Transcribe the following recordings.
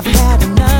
I've had enough.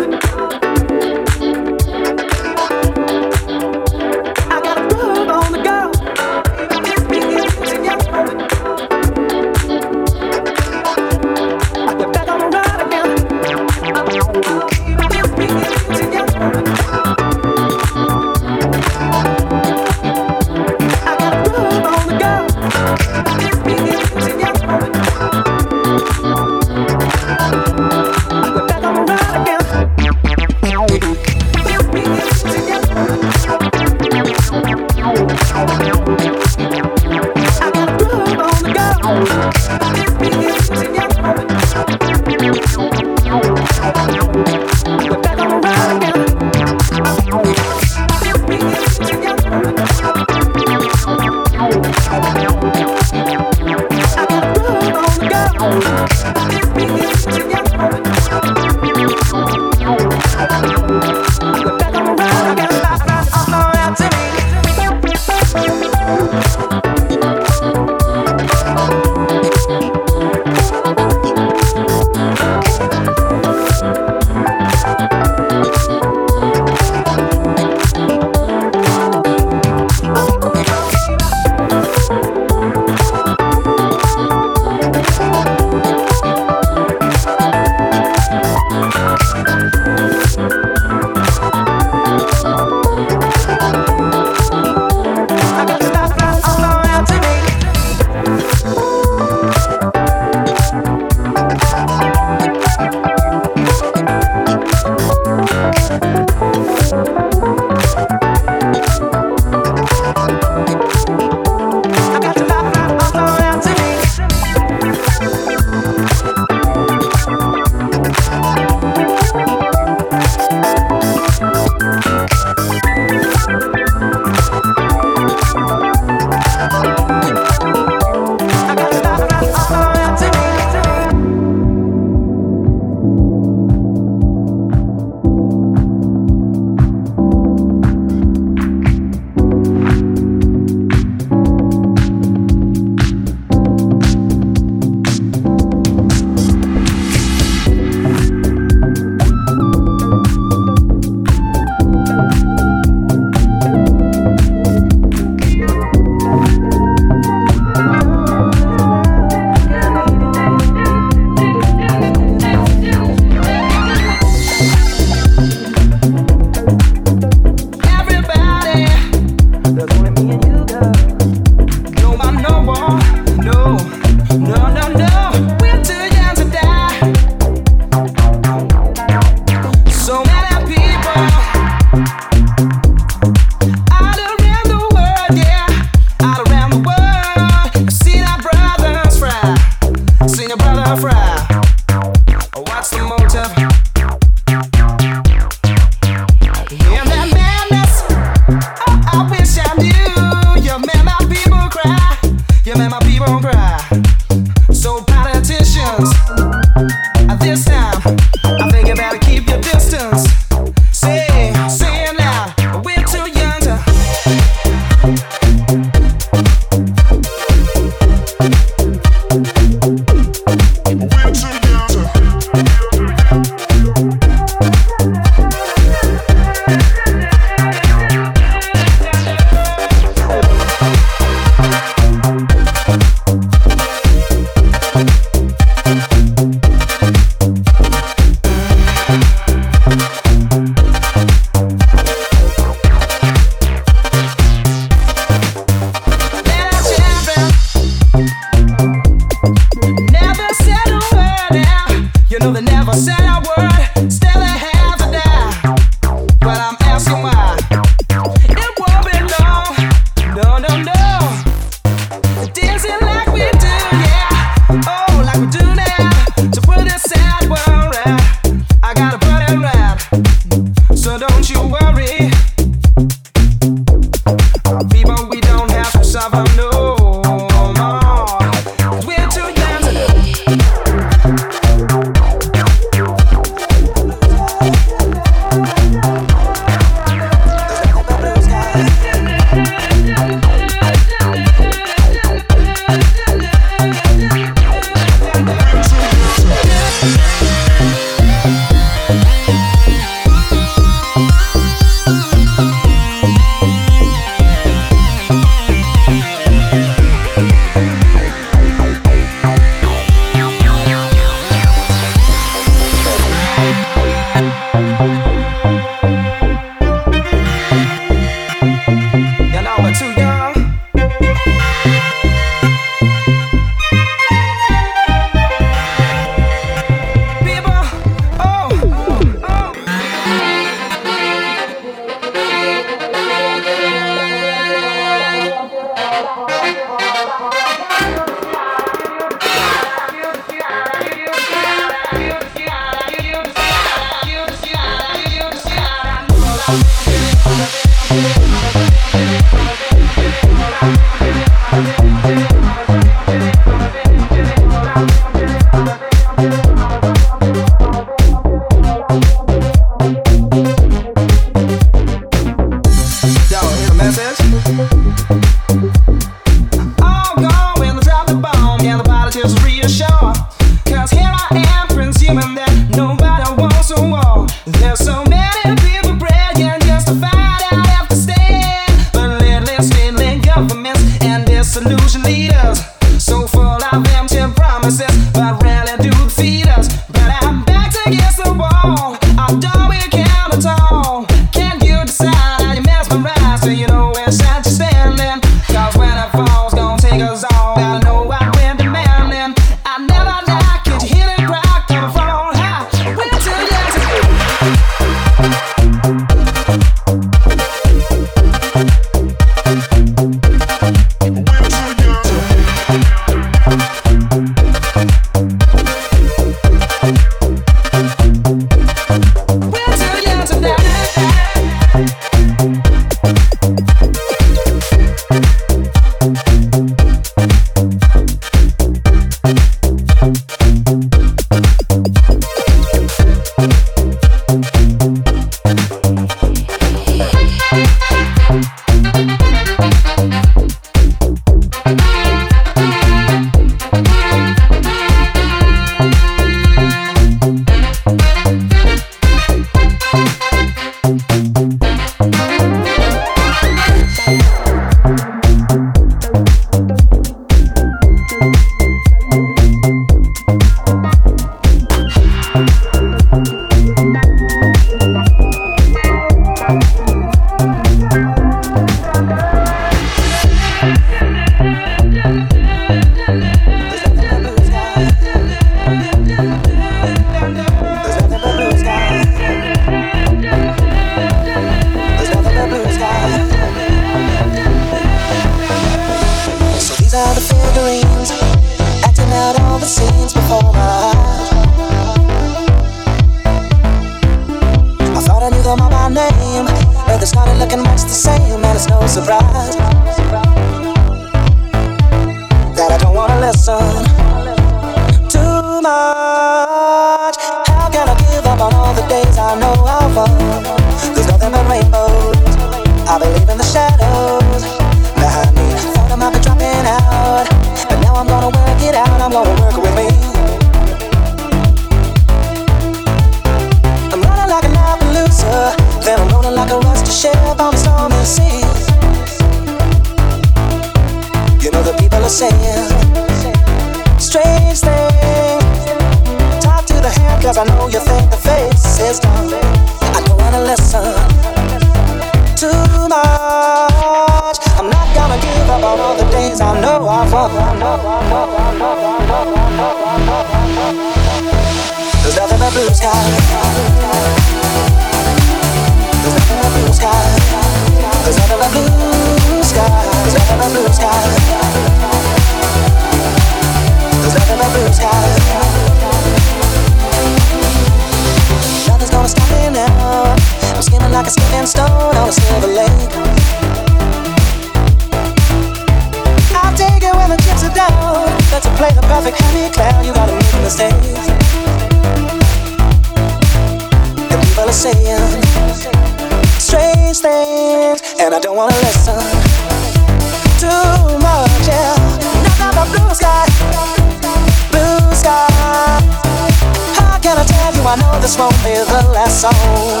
Last song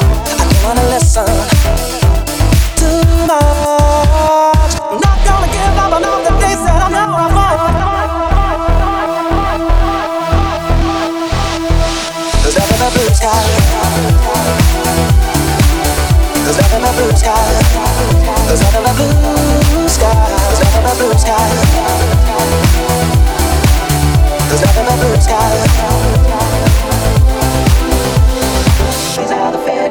wanna listen too much. I'm not gonna give up I know I've. There's nothing but blue. There's nothing but blue sky. There's nothing but blue sky. There's nothing but blue sky. There's nothing but blue sky.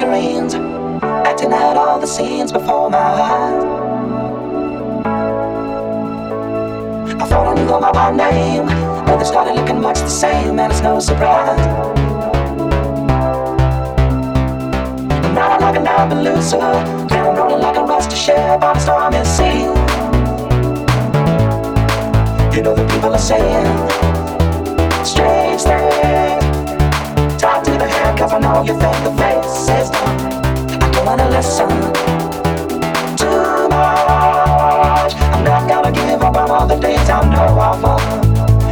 Are acting out all the scenes before my eyes. I thought I knew them by name, but they started looking much the same, and it's no surprise. Now I'm riding like an Appaloosa, then I'm rolling like a rusty ship on a stormy sea. You know the people are saying strange things. Talk to the hand, cause I know you think the face I don't wanna listen too much. I'm not gonna give up on all the days I know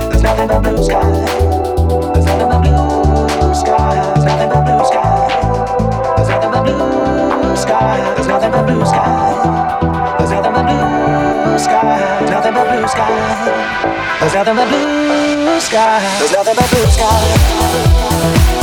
There's nothing but blue skies. There's nothing but blue skies. There's nothing but blue skies. There's nothing but blue skies. There's nothing but blue. There's nothing but blue. Nothing but blue skies. There's nothing but blue skies. There's nothing but blue skies.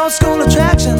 old school attraction,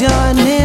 walking out.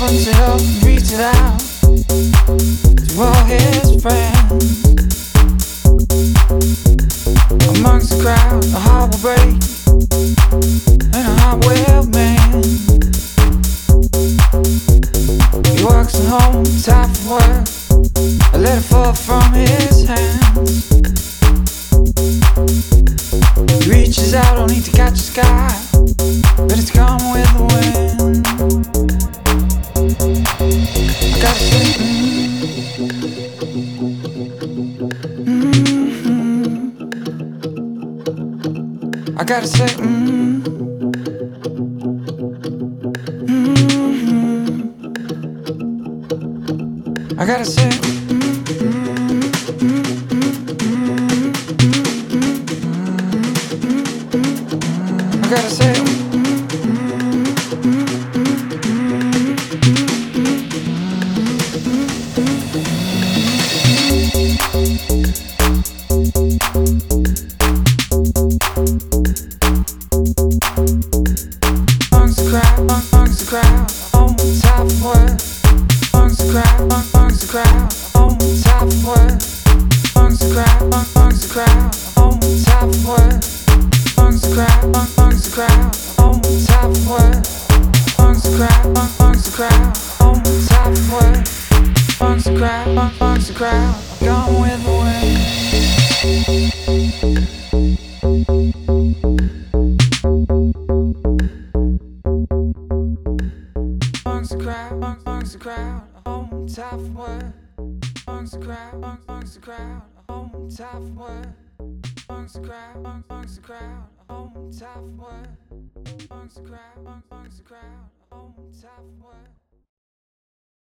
someone to reach it out to all his friends.